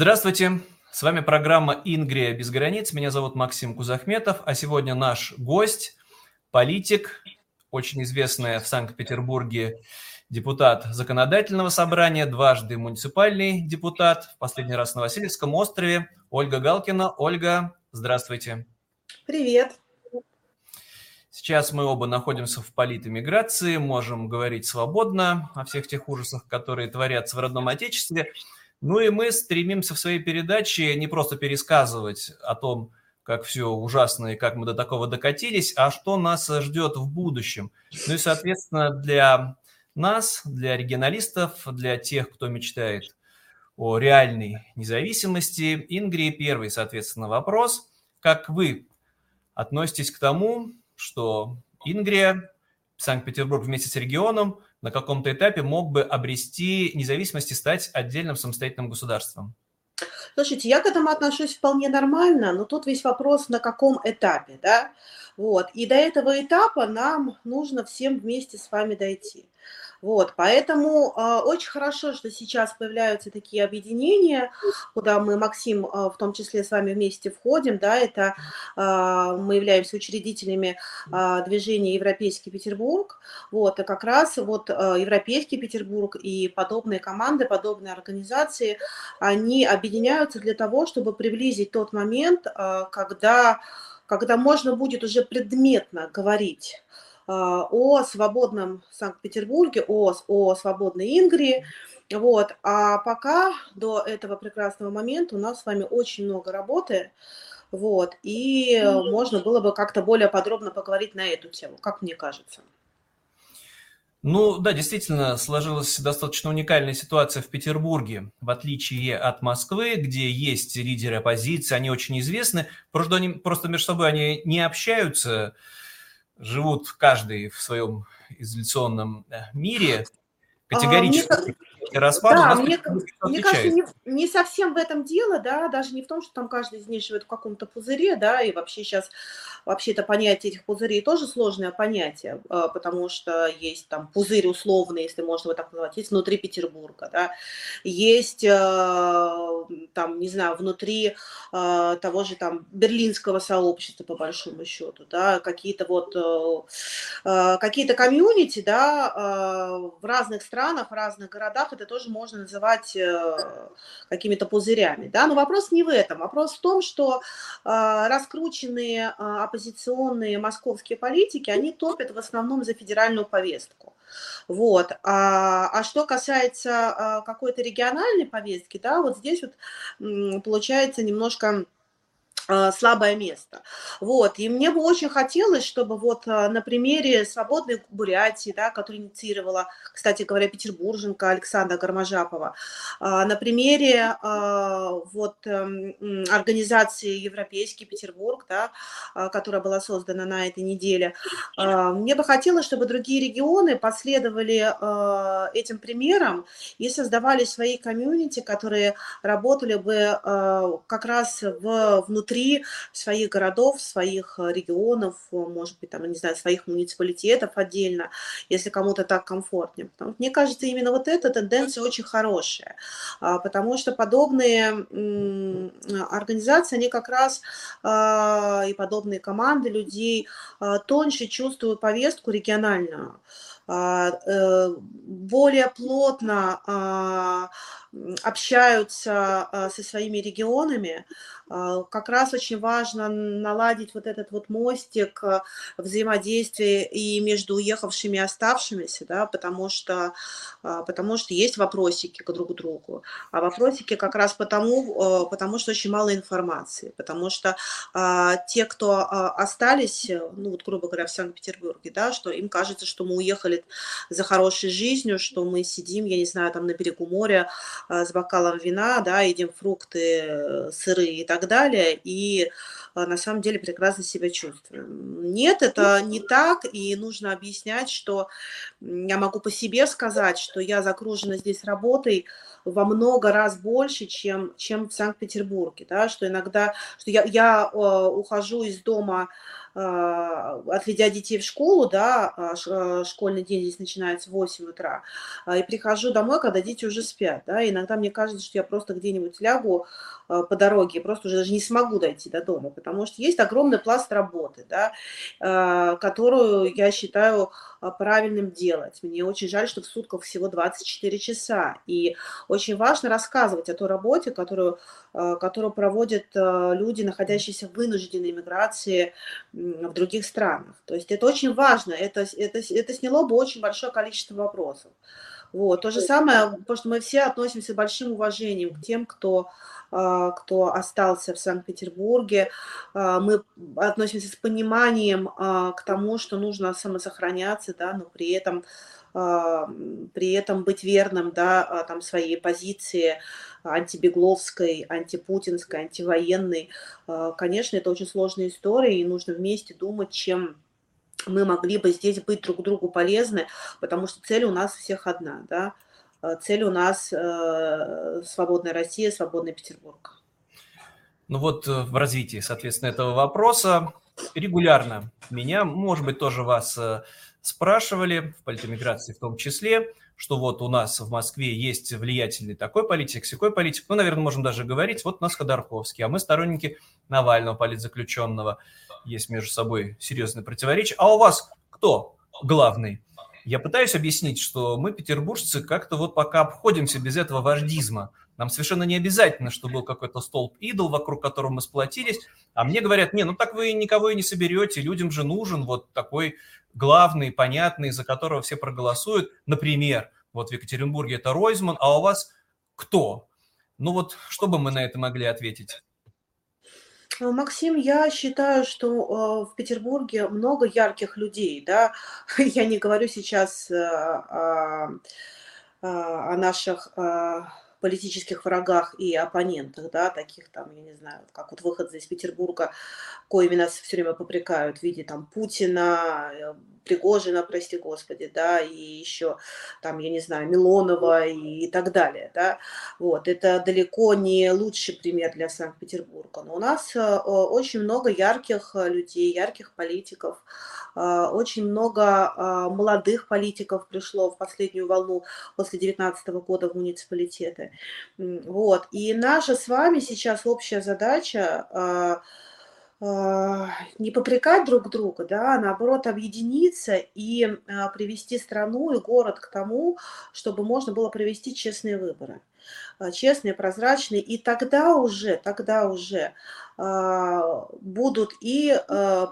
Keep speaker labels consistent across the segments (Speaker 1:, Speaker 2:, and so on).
Speaker 1: Здравствуйте, с вами программа «Ингрия без границ». Меня зовут Максим Кузахметов, а сегодня наш гость, политик, очень известный в Санкт-Петербурге депутат законодательного собрания, дважды муниципальный депутат, в последний раз на Васильевском острове, Ольга Галкина. Ольга, здравствуйте.
Speaker 2: Привет.
Speaker 1: Сейчас мы оба находимся в политэмиграции, можем говорить свободно о всех тех ужасах, которые творятся в родном Отечестве – ну и мы стремимся в своей передаче не просто пересказывать о том, как все ужасно и как мы до такого докатились, а что нас ждет в будущем. Ну и, соответственно, для нас, для регионалистов, для тех, кто мечтает о реальной независимости, Ингрии первый, соответственно, вопрос. Как вы относитесь к тому, что Ингрия, Санкт-Петербург вместе с регионом на каком-то этапе мог бы обрести независимость и стать отдельным самостоятельным государством?
Speaker 2: Слушайте, я к этому отношусь вполне нормально, но тут весь вопрос, на каком этапе, да? Вот. И до этого этапа нам нужно всем вместе с вами дойти. Вот, поэтому э, очень хорошо, что сейчас появляются такие объединения, куда мы, Максим, э, в том числе с вами вместе входим, да, это э, мы являемся учредителями э, движения Европейский Петербург, вот, и как раз вот э, Европейский Петербург и подобные команды, подобные организации, они объединяются для того, чтобы приблизить тот момент, э, когда, когда можно будет уже предметно говорить о свободном Санкт-Петербурге, о, о свободной Ингрии. Вот. А пока до этого прекрасного момента у нас с вами очень много работы. Вот. И можно было бы как-то более подробно поговорить на эту тему, как мне кажется.
Speaker 1: Ну да, действительно, сложилась достаточно уникальная ситуация в Петербурге, в отличие от Москвы, где есть лидеры оппозиции, они очень известны, просто, они, просто между собой они не общаются, живут каждый в своем изоляционном э, мире, категорически. а, мне,
Speaker 2: распаду. Да, мне, мне кажется, не, не совсем в этом дело, да, даже не в том, что там каждый из них живет в каком-то пузыре, да, и вообще сейчас вообще это понятие этих пузырей тоже сложное понятие, а, потому что есть там пузырь условный, если можно его так назвать, есть внутри Петербурга, да, есть а, там, не знаю, внутри а, того же там берлинского сообщества, по большому счету, да, какие-то вот, какие-то комьюнити, да, в разных странах, в разных городах, это тоже можно называть э, какими-то пузырями. Да? Но вопрос не в этом. Вопрос в том, что а, раскрученные а, оппозиционные московские политики, они топят в основном за федеральную повестку. Вот. А, а что касается а, какой-то региональной повестки, да, вот здесь вот получается немножко слабое место. Вот. И мне бы очень хотелось, чтобы вот а, на примере свободной Бурятии, да, которую инициировала, кстати говоря, петербурженка Александра Гармажапова, а, на примере вот эм, организации Европейский Петербург, да, которая была создана на этой неделе, мне бы хотелось, чтобы другие регионы последовали этим примерам и создавали свои комьюнити, которые работали бы как раз в, внутри внутри своих городов, своих э, регионов, э, может быть, там, не знаю, своих муниципалитетов отдельно, если кому-то так комфортнее. Потому, мне кажется, именно вот эта тенденция очень хорошая, а, потому что подобные организации, они как раз а, и подобные команды людей а, тоньше чувствуют повестку региональную э, более плотно общаются со своими регионами, а, как раз очень важно наладить вот этот вот мостик а, взаимодействия и между уехавшими и оставшимися, да, потому что, а, потому что есть вопросики к друг другу, а вопросики как раз потому, потому что очень мало информации, потому что те, кто остались, ну вот, грубо говоря, в Санкт-Петербурге, да, что им кажется, что мы уехали за хорошей жизнью, что мы сидим, я не знаю, там на берегу моря с бокалом вина, да, едим фрукты, сыры и так далее, и на самом деле прекрасно себя чувствуем. Нет, это не так, и нужно объяснять, что я могу по себе сказать, что я загружена здесь работой во много раз больше, чем, чем в Санкт-Петербурге, да, что иногда, что я, я ухожу из дома а, отведя детей в школу, да, а, а, школьный день здесь начинается в 8 утра, и прихожу домой, когда дети уже спят, да, иногда мне кажется, что я просто где-нибудь лягу по дороге, просто уже даже не смогу дойти до дома, потому что есть огромный пласт работы, да, которую я считаю правильным делать. Мне очень жаль, что в сутках всего 24 часа, и очень важно рассказывать о той работе, которую, которую проводят люди, находящиеся в вынужденной миграции, в других странах. То есть это очень важно, это, это, это сняло бы очень большое количество вопросов. Вот. То же самое, потому что мы все относимся с большим уважением к тем, кто, а, кто остался в Санкт-Петербурге. А, мы относимся с пониманием а, к тому, что нужно самосохраняться, да, но при этом при этом быть верным да, там, своей позиции антибегловской, антипутинской, антивоенной. Конечно, это очень сложная история, и нужно вместе думать, чем мы могли бы здесь быть друг другу полезны, потому что цель у нас всех одна, да, цель у нас э, свободная Россия, свободный Петербург.
Speaker 1: Ну вот э, в развитии, соответственно, этого вопроса регулярно меня, может быть, тоже вас э, спрашивали, в политэмиграции в том числе, что вот у нас в Москве есть влиятельный такой политик, секой политик, ну, наверное, можем даже говорить, вот у нас Ходорковский, а мы сторонники Навального политзаключенного. Есть между собой серьезные противоречия. А у вас кто главный? Я пытаюсь объяснить, что мы, петербуржцы, как-то вот пока обходимся без этого вождизма. Нам совершенно не обязательно, чтобы был какой-то столб-идол, вокруг которого мы сплотились. А мне говорят, не, ну так вы никого и не соберете, людям же нужен вот такой главный, понятный, за которого все проголосуют. Например, вот в Екатеринбурге это Ройзман, а у вас кто? Ну вот, что бы мы на это могли ответить?
Speaker 2: Э, Максим, я считаю, что э, в Петербурге много ярких людей, да. Я не говорю сейчас э, о, о наших политических врагах и оппонентах, да, таких там, я не знаю, как вот выходцы из Петербурга, коими нас все время попрекают в виде там Путина, э, Пригожина, прости господи, да, и еще там, я не знаю, Милонова и, и так далее, да, вот, это далеко не лучший пример для Санкт-Петербурга, но у нас э, очень много ярких людей, ярких политиков, очень много молодых политиков пришло в последнюю волну после 2019 года в муниципалитеты. Вот. И наша с вами сейчас общая задача а, не попрекать друг друга, да, а наоборот объединиться и привести страну и город к тому, чтобы можно было провести честные выборы. Честные, прозрачные, и тогда уже, тогда уже будут и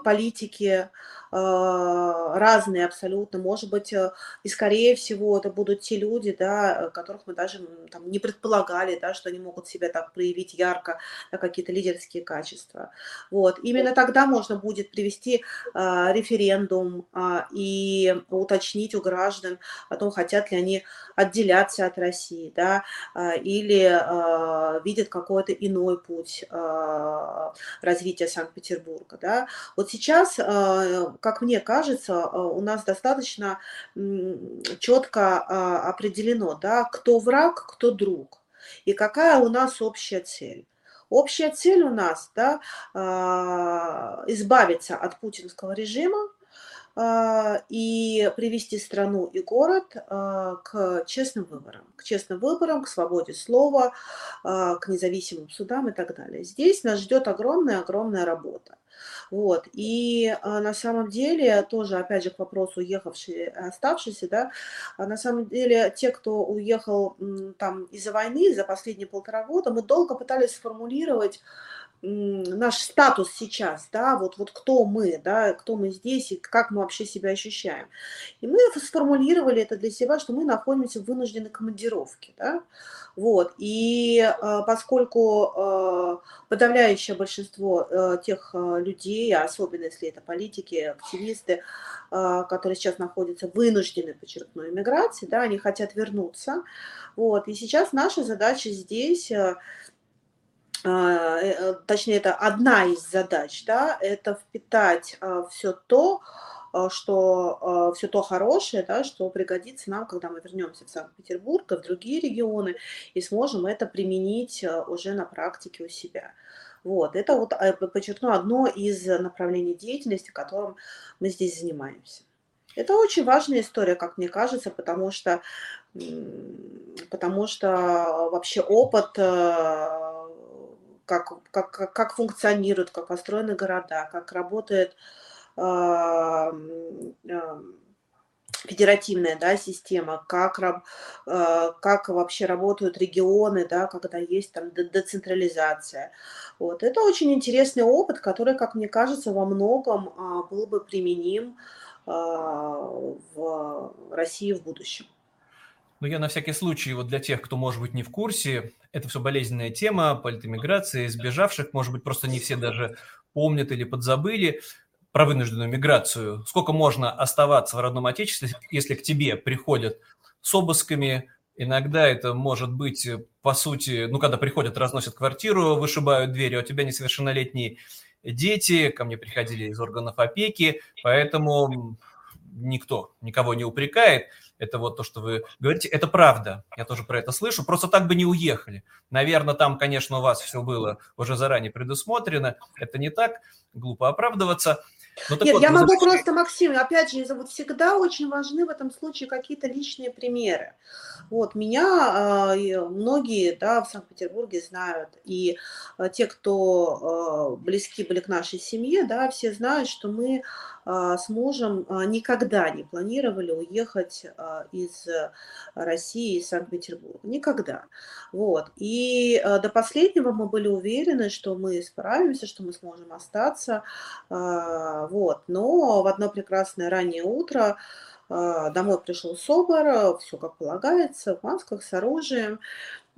Speaker 2: политики, а, разные абсолютно, может быть, э, и скорее всего это будут те люди, да, которых мы даже там, не предполагали, да, что они могут себя так проявить ярко, да, какие-то лидерские качества. Вот. Именно тогда можно будет привести а, референдум а, и уточнить у граждан о том, хотят ли они отделяться от России, да, а, или а, видят какой-то иной путь а, развития Санкт-Петербурга, да. Вот сейчас а, как мне кажется, а, у нас достаточно четко а, определено, да, кто враг, кто друг, и какая у нас общая цель. Общая цель у нас да, а, избавиться от путинского режима, и привести страну и город к честным выборам, к честным выборам, к свободе слова, к независимым судам и так далее. Здесь нас ждет огромная-огромная работа. Вот. И а, на самом деле, тоже, опять же, к вопросу уехавшие, оставшиеся, да, а на самом деле, те, кто уехал там из-за войны, за последние полтора года, мы долго пытались сформулировать наш статус сейчас, да, вот, вот кто мы, да, кто мы здесь и как мы вообще себя ощущаем. И мы сформулировали это для себя, что мы находимся в вынужденной командировке, да, вот, и э, поскольку э, подавляющее большинство э, тех людей, особенно если это политики, активисты, которые сейчас находятся вынуждены, подчеркну, иммиграции, да, они хотят вернуться, вот, и сейчас наша задача здесь... Э, э, точнее, это одна из задач, да, это впитать все то, что все то хорошее, да, что пригодится нам, когда мы вернемся в Санкт-Петербург и в другие регионы, и сможем это применить уже на практике у себя. Вот, это вот, подчеркну, одно из направлений деятельности, которым мы здесь занимаемся. Это очень важная история, как мне кажется, потому что, потому что вообще опыт, э, как, как, как функционируют, как построены города, как работает э, э, федеративная да, система, как, как вообще работают регионы, да, когда есть там децентрализация. Вот. Это очень интересный опыт, который, как мне кажется, во многом а, был бы применим а, в России в будущем.
Speaker 1: Ну, я на всякий случай, вот для тех, кто, может быть, не в курсе, это все болезненная тема, политэмиграции, сбежавших, может быть, просто не все даже помнят или подзабыли про вынужденную миграцию. Сколько можно оставаться в родном отечестве, если к тебе приходят с обысками, Иногда это может быть, по сути, ну, когда приходят, разносят квартиру, вышибают двери, а у тебя несовершеннолетние дети, ко мне приходили из органов опеки, поэтому никто никого не упрекает. Это вот то, что вы говорите, это правда. Я тоже про это слышу. Просто так бы не уехали. Наверное, там, конечно, у вас все было уже заранее предусмотрено. Это не так. Глупо оправдываться.
Speaker 2: Ну, Нет, вот, я могу запустим... просто, Максим, опять же, вот всегда очень важны в этом случае какие-то личные примеры. Вот, меня э, многие, да, в Санкт-Петербурге знают, и э, те, кто э, близки были к нашей семье, да, все знают, что мы а, с мужем а, никогда не планировали уехать а, из России, из Санкт-Петербурга. Никогда. Вот. И до последнего мы были уверены, что мы справимся, что мы сможем остаться. Вот. Но в одно прекрасное раннее утро домой пришел СОБР, все как полагается, в масках, с оружием.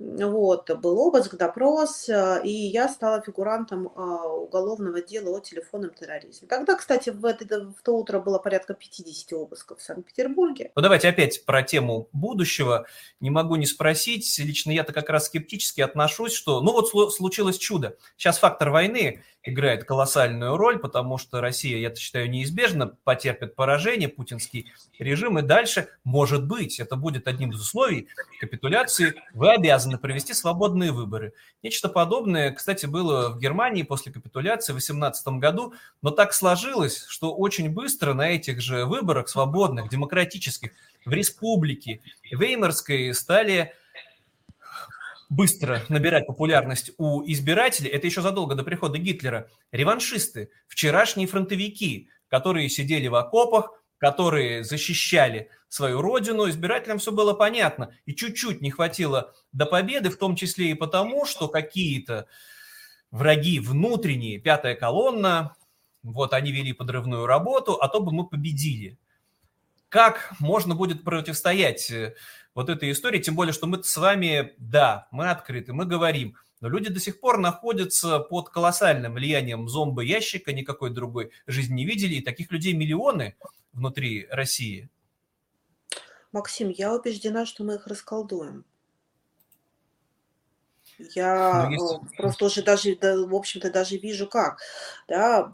Speaker 2: Вот, был обыск, допрос, э, и я стала фигурантом а, уголовного дела о телефонном терроризме. Тогда, кстати, в, это, в то утро было порядка 50 обысков в Санкт-Петербурге.
Speaker 1: Ну, давайте опять про тему будущего. Не могу не спросить. Лично я-то как раз скептически отношусь, что, ну вот случилось чудо. Сейчас фактор войны играет колоссальную роль, потому что Россия, я считаю, неизбежно потерпит поражение, путинский режим, и дальше, может быть, это будет одним из условий капитуляции, вы обязаны провести свободные выборы. Нечто подобное, кстати, было в Германии после капитуляции в 2018 году, но так сложилось, что очень быстро на этих же выборах, свободных, демократических, в республике Веймарской стали быстро набирать популярность у избирателей, это еще задолго до прихода Гитлера, реваншисты, вчерашние фронтовики, которые сидели в окопах, которые защищали свою родину, избирателям все было понятно. И чуть-чуть не хватило до победы, в том числе и потому, что какие-то враги внутренние, пятая колонна, вот они вели подрывную работу, а то бы мы победили. Как можно будет противостоять э, вот этой истории, тем более, что мы с вами, да, мы открыты, мы говорим, но люди до сих пор находятся под колоссальным влиянием зомбы-ящика, никакой другой жизни не видели, и таких людей миллионы внутри России.
Speaker 2: Максим, я убеждена, что мы их расколдуем. Я ну, есть... просто уже даже, да, в общем-то, даже вижу как. Да,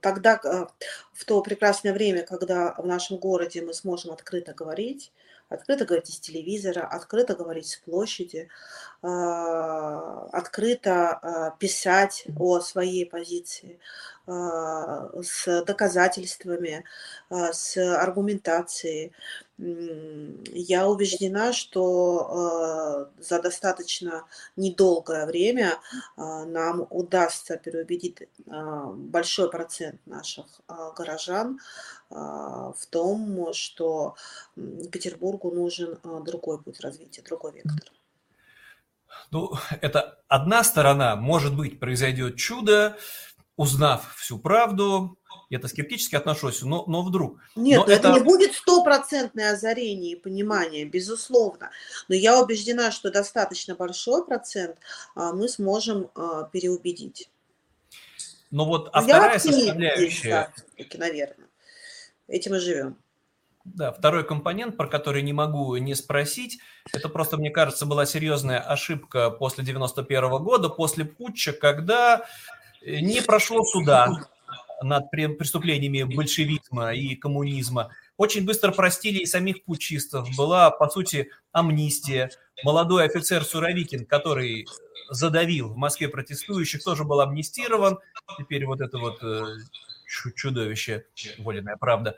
Speaker 2: тогда, э, в то прекрасное время, когда в нашем городе мы сможем открыто говорить, открыто говорить из телевизора, открыто говорить с площади, а, открыто а, писать о своей позиции с доказательствами, с аргументацией. Я убеждена, что за достаточно недолгое время нам удастся переубедить большой процент наших горожан в том, что Петербургу нужен другой путь развития, другой вектор.
Speaker 1: Ну, это одна сторона. Может быть, произойдет чудо, узнав всю правду, я это скептически отношусь, но, но вдруг.
Speaker 2: Нет,
Speaker 1: но
Speaker 2: это... это не будет стопроцентное озарение и понимание, безусловно. Но я убеждена, что достаточно большой процент а, мы сможем а, переубедить.
Speaker 1: Ну вот, а я вторая составляющая...
Speaker 2: Здесь, наверное. Этим и живем.
Speaker 1: Да, второй компонент, про который не могу не спросить, это просто, мне кажется, была серьезная ошибка после 91 года, после путча, когда не прошло суда над преступлениями большевизма и коммунизма. Очень быстро простили и самих путчистов. Была, по сути, амнистия. Молодой офицер Суровикин, который задавил в Москве протестующих, тоже был амнистирован. Теперь вот это вот э, чудовище, воленная правда.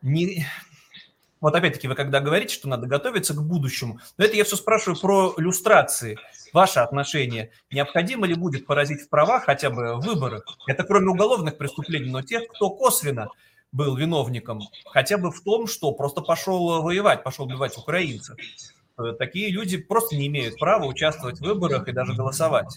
Speaker 1: Не... Вот опять-таки вы когда говорите, что надо готовиться к будущему, но это я все спрашиваю про люстрации. Ваше отношение. Необходимо ли будет поразить в правах хотя бы выборы? Это кроме уголовных преступлений, но тех, кто косвенно был виновником, хотя бы в том, что просто пошел воевать, пошел убивать украинцев. Э, такие люди просто не имеют права участвовать в выборах и даже голосовать.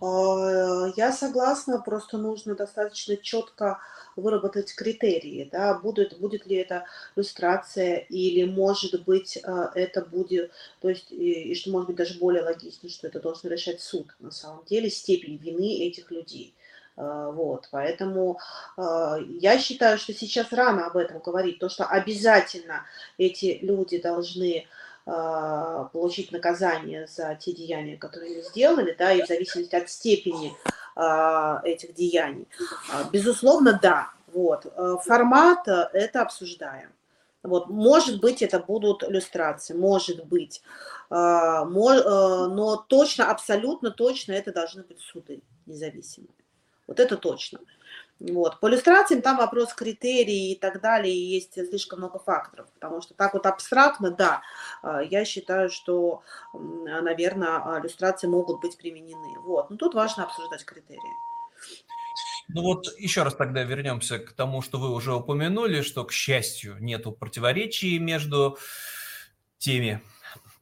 Speaker 2: А, я согласна, просто нужно достаточно четко выработать критерии, да, будет, будет ли это иллюстрация или, может быть, а, это будет, то есть, и, и что может быть даже более логично, что это должен решать суд, на самом деле, степень вины этих людей. А, вот, поэтому я считаю, что сейчас рано об этом говорить, то, что обязательно эти люди должны получить наказание за те деяния, которые они сделали, да, и в зависимости от степени а, этих деяний. А, безусловно, да. Вот. Формат это обсуждаем. Вот, может быть, это будут иллюстрации, может быть, но точно, абсолютно точно это должны быть суды независимые. Вот это точно. Вот. По иллюстрациям там вопрос критерий и так далее, и есть слишком много факторов, потому что так вот абстрактно, да, а, я считаю, что, наверное, а, иллюстрации могут быть применены. Вот. Но тут важно обсуждать критерии.
Speaker 1: Ну вот еще раз тогда вернемся к тому, что вы уже упомянули, что, к счастью, нету противоречий между теми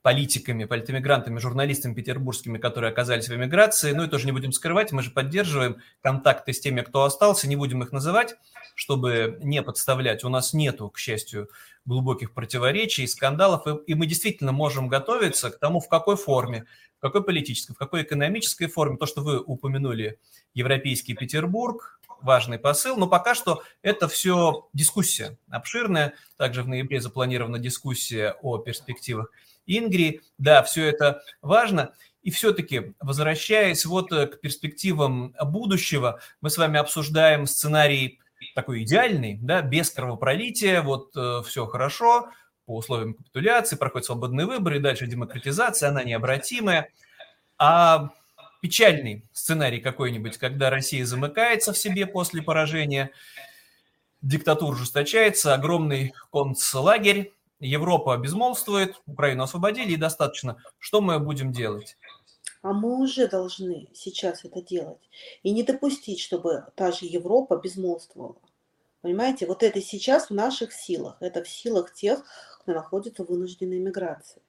Speaker 1: политиками, политэмигрантами, журналистами петербургскими, которые оказались в эмиграции. Ну и тоже не будем скрывать, мы же поддерживаем контакты с теми, кто остался, не будем их называть, чтобы не подставлять. У нас нету, к счастью, глубоких противоречий, скандалов, и, и мы действительно можем готовиться к тому, в какой форме, в какой политической, в какой экономической форме, то, что вы упомянули, Европейский Петербург, важный посыл, но пока что это все дискуссия обширная. Также в ноябре запланирована дискуссия о перспективах Ингри. Да, все это важно. И все-таки, возвращаясь вот э, к перспективам будущего, мы с вами обсуждаем сценарий такой идеальный, да, без кровопролития, вот э, все хорошо, по условиям капитуляции, проходят свободные выборы, и дальше демократизация, она необратимая. А печальный сценарий какой-нибудь, когда Россия замыкается в себе после поражения, диктатура ужесточается, огромный концлагерь, Европа безмолвствует, Украину освободили и достаточно. Что мы будем делать?
Speaker 2: А мы уже должны сейчас это делать. И не допустить, чтобы та же Европа безмолвствовала. Понимаете, вот это сейчас в наших силах. Это в силах тех, кто находится в вынужденной миграции.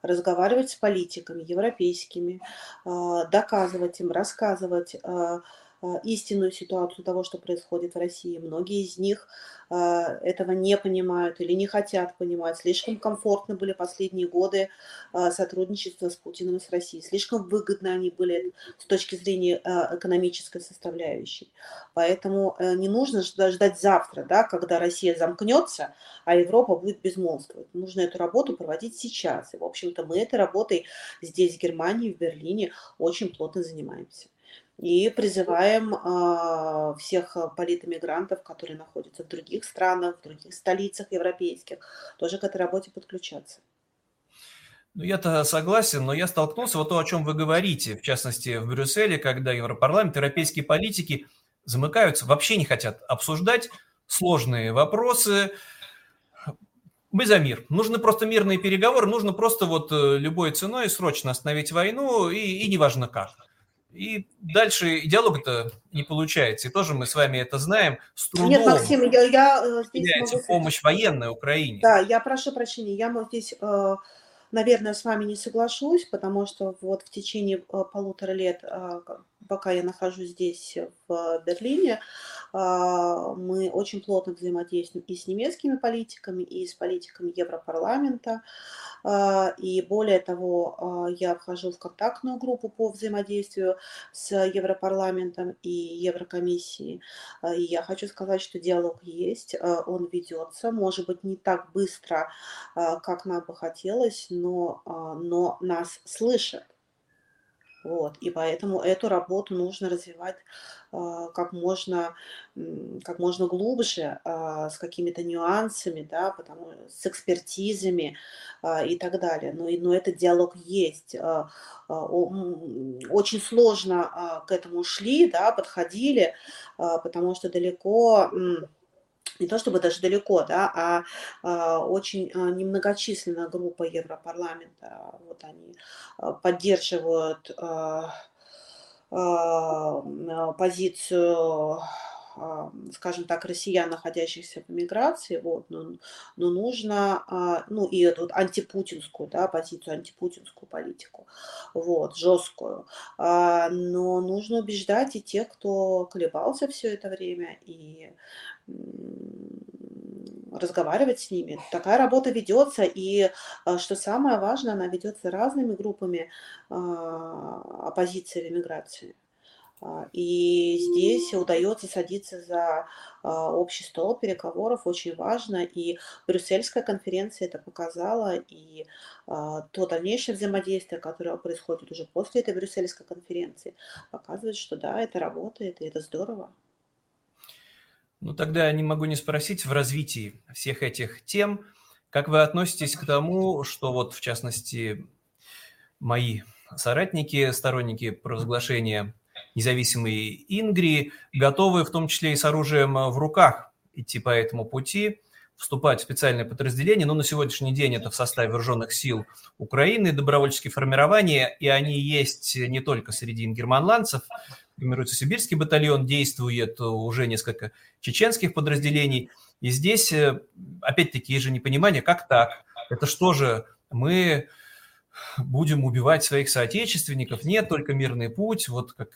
Speaker 2: Разговаривать с политиками европейскими, а, доказывать им, рассказывать а, истинную ситуацию того, что происходит в России. Многие из них а, этого не понимают или не хотят понимать. Слишком комфортно были последние годы а, сотрудничества с Путиным и с Россией. Слишком выгодно они были с точки зрения экономической составляющей. Поэтому э, не нужно ждать завтра, да, когда Россия замкнется, а Европа будет безмолвствовать. Нужно эту работу проводить сейчас. И, в общем-то, мы этой работой здесь, в Германии, в Берлине, очень плотно занимаемся. И призываем э, всех политэмигрантов, которые находятся в других странах, в других столицах европейских, тоже к этой работе подключаться.
Speaker 1: Ну, я-то согласен, но я столкнулся вот то, о чем вы говорите, в частности, в Брюсселе, когда Европарламент, европейские политики замыкаются, вообще не хотят обсуждать сложные вопросы. Мы за мир. Нужны просто мирные переговоры, нужно просто вот э, любой ценой срочно остановить войну, и, и неважно как. И дальше диалог-то не получается. И тоже мы с вами это знаем.
Speaker 2: С трудом Нет, Максим, я, я
Speaker 1: э, здесь могу... помощь военной Украине.
Speaker 2: Да, я прошу прощения. Я здесь, э, наверное, с вами не соглашусь, потому что вот в течение э, полутора лет пока я нахожусь здесь, в Берлине, а, мы очень плотно взаимодействуем и с немецкими политиками, и с политиками Европарламента. А, и более того, я вхожу в контактную группу по взаимодействию с Европарламентом и Еврокомиссией. И я хочу сказать, что диалог есть, он ведется, может быть, не так быстро, как нам бы хотелось, но, но нас слышат. Вот, и поэтому эту работу нужно развивать а, как можно, как можно глубже, а, с какими-то нюансами, да, потому, с экспертизами а, и так далее. Но, но этот диалог есть. Очень сложно к этому шли, да, подходили, потому что далеко не то чтобы даже далеко, да, а, а очень а, немногочисленная группа Европарламента, вот они а, поддерживают позицию скажем так, россиян, находящихся в миграции, вот, но, но нужно, ну, и эту антипутинскую, да, позицию, антипутинскую политику, вот, жесткую, но нужно убеждать и тех, кто колебался все это время, и разговаривать с ними. Такая работа ведется, и а, что самое важное, она ведется разными группами а, оппозиции или миграции. А, и здесь удается садиться за общий стол переговоров, очень важно. И Брюссельская конференция это показала, и то дальнейшее взаимодействие, которое происходит уже после этой Брюссельской конференции, показывает, что да, это работает, и это здорово.
Speaker 1: Ну, тогда не могу не спросить в развитии всех этих тем, как вы относитесь к тому, что вот, в частности, мои соратники, сторонники провозглашения независимой Ингрии, готовы в том числе и с оружием в руках идти по этому пути, вступать в специальное подразделение, но на сегодняшний день это в составе вооруженных сил Украины, добровольческие формирования, и они есть не только среди ингерманландцев, формируется сибирский батальон, действует уже несколько чеченских подразделений. И здесь, э, опять-таки, есть же непонимание, как так? Это что же, мы будем убивать своих соотечественников? Нет, только мирный путь, вот как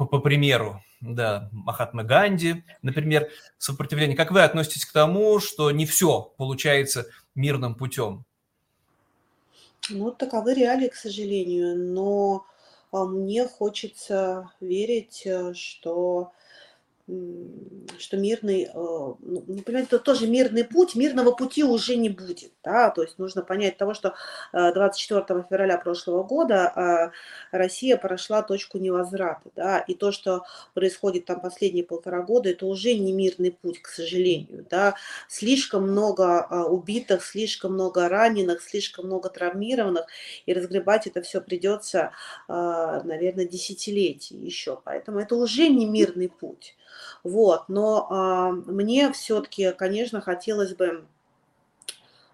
Speaker 1: по, по примеру, да, Махатма Ганди, например, сопротивление. Как вы относитесь к тому, что не все получается мирным путем?
Speaker 2: Ну, таковы реалии, к сожалению, но а, мне хочется верить, э, что что мирный, э, ну, не понимаете, это тоже мирный путь, мирного пути уже не будет, да, то есть нужно понять того, что 24 э, февраля прошлого года Россия прошла точку невозврата, да, и то, что происходит там последние полтора года, это уже не мирный путь, к сожалению, да, слишком много убитых, слишком много раненых, слишком много травмированных, и разгребать это все придется, наверное, десятилетий еще, поэтому это уже не мирный путь. Вот, но а, мне все-таки, конечно, хотелось бы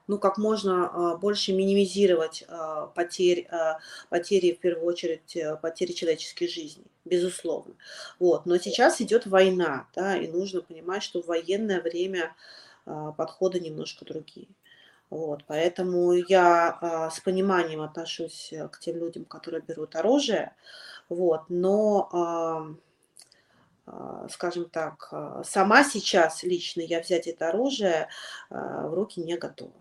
Speaker 2: ну, как можно а, больше минимизировать а, потерь, потери, в первую очередь, э, потери человеческой жизни, безусловно. Вот. Но сейчас идет война, да, и нужно понимать, что в военное время подходы немножко другие. Вот, поэтому я с пониманием отношусь э, к тем людям, которые берут оружие, вот, но скажем так, а, сама сейчас лично я взять это оружие а, в руки не готова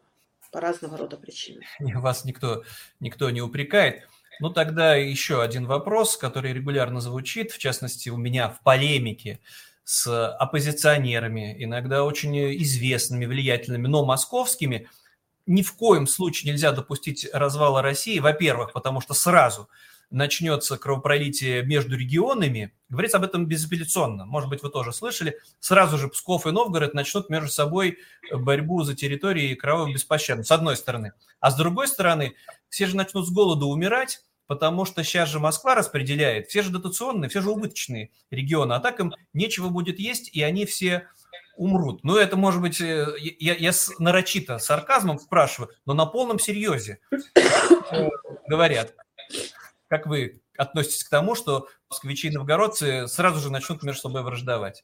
Speaker 2: по разного рода причинам.
Speaker 1: Вас никто, никто не упрекает. Ну, тогда еще один вопрос, который регулярно звучит, в частности, у меня в полемике с оппозиционерами, иногда очень известными, влиятельными, но московскими. Ни в коем случае нельзя допустить развала России, во-первых, потому что сразу – начнется кровопролитие между регионами, говорится об этом безапелляционно. Может быть, вы тоже слышали. Сразу же Псков и Новгород начнут между собой борьбу за территории кровавую беспощадно, с одной стороны. А с другой стороны, все же начнут с голода умирать, потому что сейчас же Москва распределяет, все же дотационные, все же убыточные регионы, а так им нечего будет есть, и они все умрут. Ну, это, может быть, э, я, я нарочито сарказмом спрашиваю, но на полном серьезе говорят. Как вы относитесь к тому, что москвичи и новгородцы сразу же начнут между собой враждовать?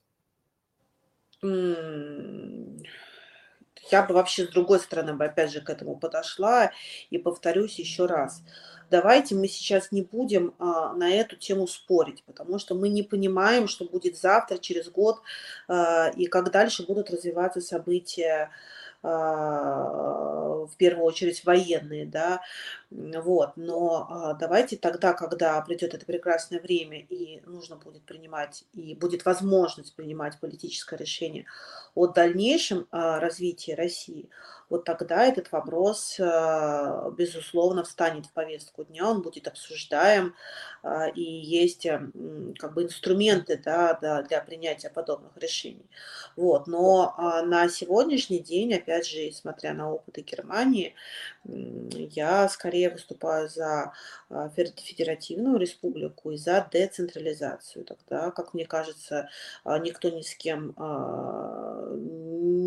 Speaker 2: Я бы вообще с другой стороны бы опять же к этому подошла и повторюсь еще раз. давайте мы сейчас не будем а, на эту тему спорить, потому что мы не понимаем, что будет завтра, через год, а, и как дальше будут развиваться события в первую очередь военные, да, вот, но а, давайте тогда, когда придет это прекрасное время и нужно будет принимать, и будет возможность принимать политическое решение о дальнейшем а, развитии России, вот тогда этот вопрос, безусловно, встанет в повестку дня, он будет обсуждаем, и есть как бы инструменты да, для принятия подобных решений. Вот, но на сегодняшний день, опять же, смотря на опыты Германии, я скорее выступаю за а, федеративную республику и за децентрализацию. Тогда, как мне кажется, а, никто ни с кем а,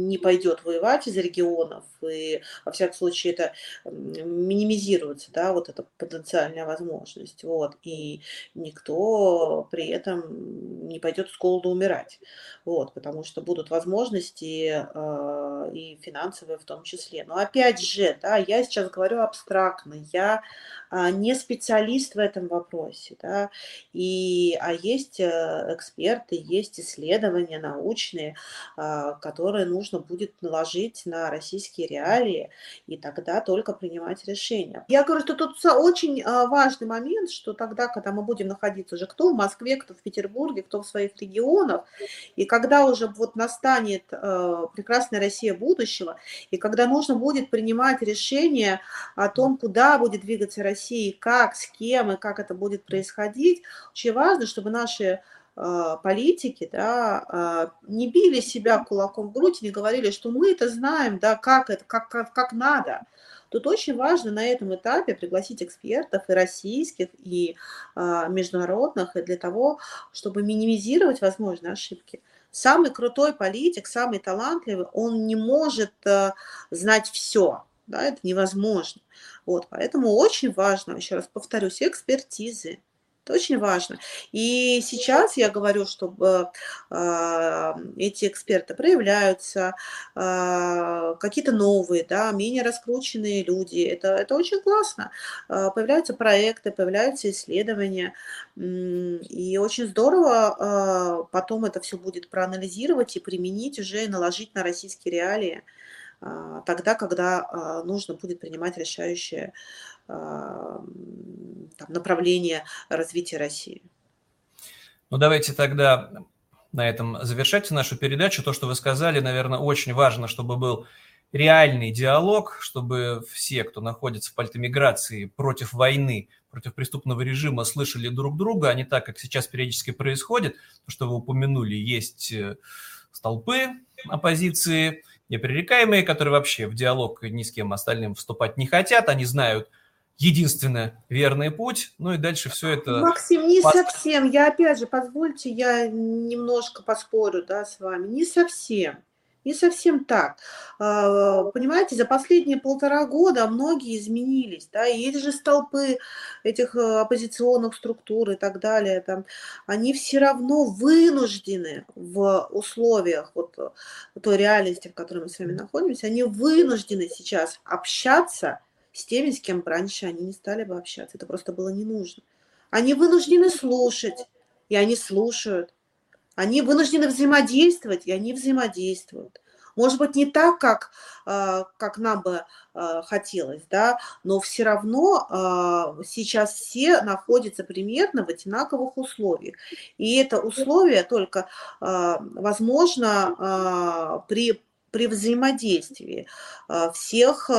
Speaker 2: не пойдет воевать из регионов, и, во всяком случае, это минимизируется, да, вот эта потенциальная возможность, вот, и никто при этом не пойдет с голоду умирать, вот, потому что будут возможности и финансовые в том числе. Но опять же, да, я сейчас говорю абстрактно, я а, не специалист в этом вопросе, да, и, а есть э, эксперты, есть исследования научные, а, которые нужно будет наложить на российские реалии, и тогда только принимать решения. Я говорю, что тут очень а, важный момент, что тогда, когда мы будем находиться уже кто в Москве, кто в Петербурге, кто в своих регионах, и когда уже вот настанет э, прекрасная Россия будущего, и когда нужно будет принимать решение о том, куда будет двигаться Россия, как, с кем и как это будет происходить, очень важно, чтобы наши политики да, э, не били себя кулаком в грудь не говорили, что мы это знаем, да, как это, как, как, как надо. Тут очень важно на этом этапе пригласить экспертов и российских, и э, международных, и для того, чтобы минимизировать возможные ошибки. Самый крутой политик, самый талантливый, он не может знать все, да, это невозможно. Вот, поэтому очень важно, еще раз повторюсь, экспертизы. Это очень важно. И сейчас я говорю, чтобы э, эти эксперты проявляются, э, какие-то новые, да, менее раскрученные люди. Это, это очень классно. Э, появляются проекты, появляются исследования. И очень здорово потом это все будет проанализировать и применить уже и наложить на российские реалии. А, тогда, когда а, нужно будет принимать решающее а, там, направление развития России.
Speaker 1: Ну, давайте тогда на этом завершать нашу передачу. То, что вы сказали, наверное, очень важно, чтобы был реальный диалог, чтобы все, кто находится в политэмиграции против войны, против преступного режима, слышали друг друга, а не так, как сейчас периодически происходит. То, что вы упомянули, есть э, столпы оппозиции, непререкаемые, которые вообще в диалог ни с кем остальным вступать не хотят, они знают единственный верный путь, ну и дальше все это...
Speaker 2: Максим, не совсем, я опять же, позвольте, я немножко поспорю, да, с вами, не совсем. Не совсем так. А, понимаете, за последние полтора года многие изменились, да, и эти же столпы этих э, оппозиционных структур и так далее, там, они все равно вынуждены в условиях вот э, той реальности, в которой мы с вами находимся, они вынуждены сейчас общаться с теми, с кем раньше они не стали бы общаться. Это просто было не нужно. Они вынуждены слушать, и они слушают. Они вынуждены взаимодействовать, и они взаимодействуют. Может быть, не так, как, а, как нам бы а, хотелось, да, но все равно а, сейчас все находятся примерно в одинаковых условиях. И это условие только возможно при при взаимодействии всех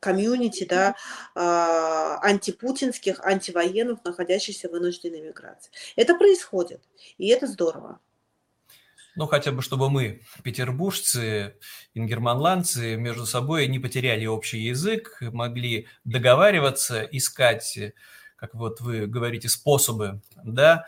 Speaker 2: комьюнити, да, а, антипутинских, антивоенных, находящихся в вынужденной миграции. Это происходит, и это здорово.
Speaker 1: Ну, хотя бы, чтобы мы, петербуржцы, ингерманландцы, между собой не потеряли общий язык, могли договариваться, искать, как вот вы говорите, способы, да,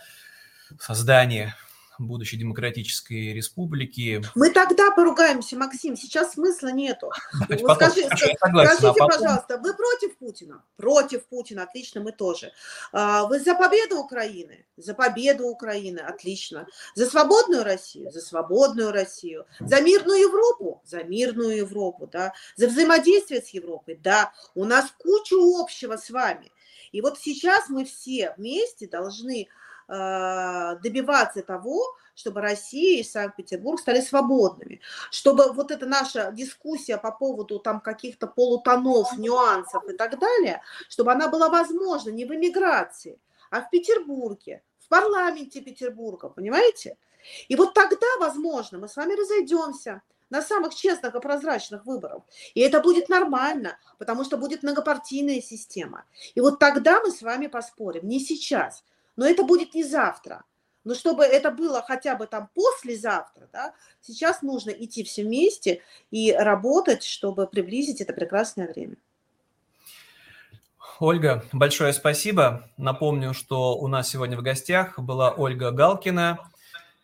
Speaker 1: создания будущей демократической республики.
Speaker 2: Мы тогда поругаемся, Максим, сейчас смысла нету. Вот потом, скажи, скажите, а потом... пожалуйста, вы против Путина? Против Путина, отлично, мы тоже. А, вы за победу Украины? За победу Украины, отлично. За свободную Россию? За свободную Россию. За мирную Европу? За мирную Европу, да. За взаимодействие с Европой? Да. У нас куча общего с вами. И вот сейчас мы все вместе должны добиваться того, чтобы Россия и Санкт-Петербург стали свободными, чтобы вот эта наша дискуссия по поводу там каких-то полутонов, нюансов и так далее, чтобы она была возможна не в эмиграции, а в Петербурге, в парламенте Петербурга, понимаете? И вот тогда, возможно, мы с вами разойдемся на самых честных и прозрачных выборах. И это будет нормально, потому что будет многопартийная система. И вот тогда мы с вами поспорим, не сейчас – но это будет не завтра. Но чтобы это было хотя бы там послезавтра, да, сейчас нужно идти все вместе и работать, чтобы приблизить это прекрасное время.
Speaker 1: Ольга, большое спасибо. Напомню, что у нас сегодня в гостях была Ольга Галкина,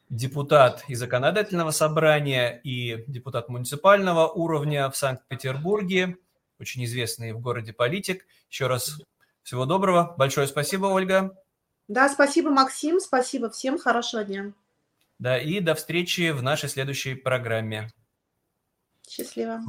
Speaker 1: депутат и законодательного собрания и депутат муниципального уровня в Санкт-Петербурге, очень известный в городе политик. Еще раз всего доброго. Большое спасибо, Ольга.
Speaker 2: Да, спасибо, Максим, спасибо всем, хорошего дня.
Speaker 1: Да, и до встречи в нашей следующей программе.
Speaker 2: Счастливо.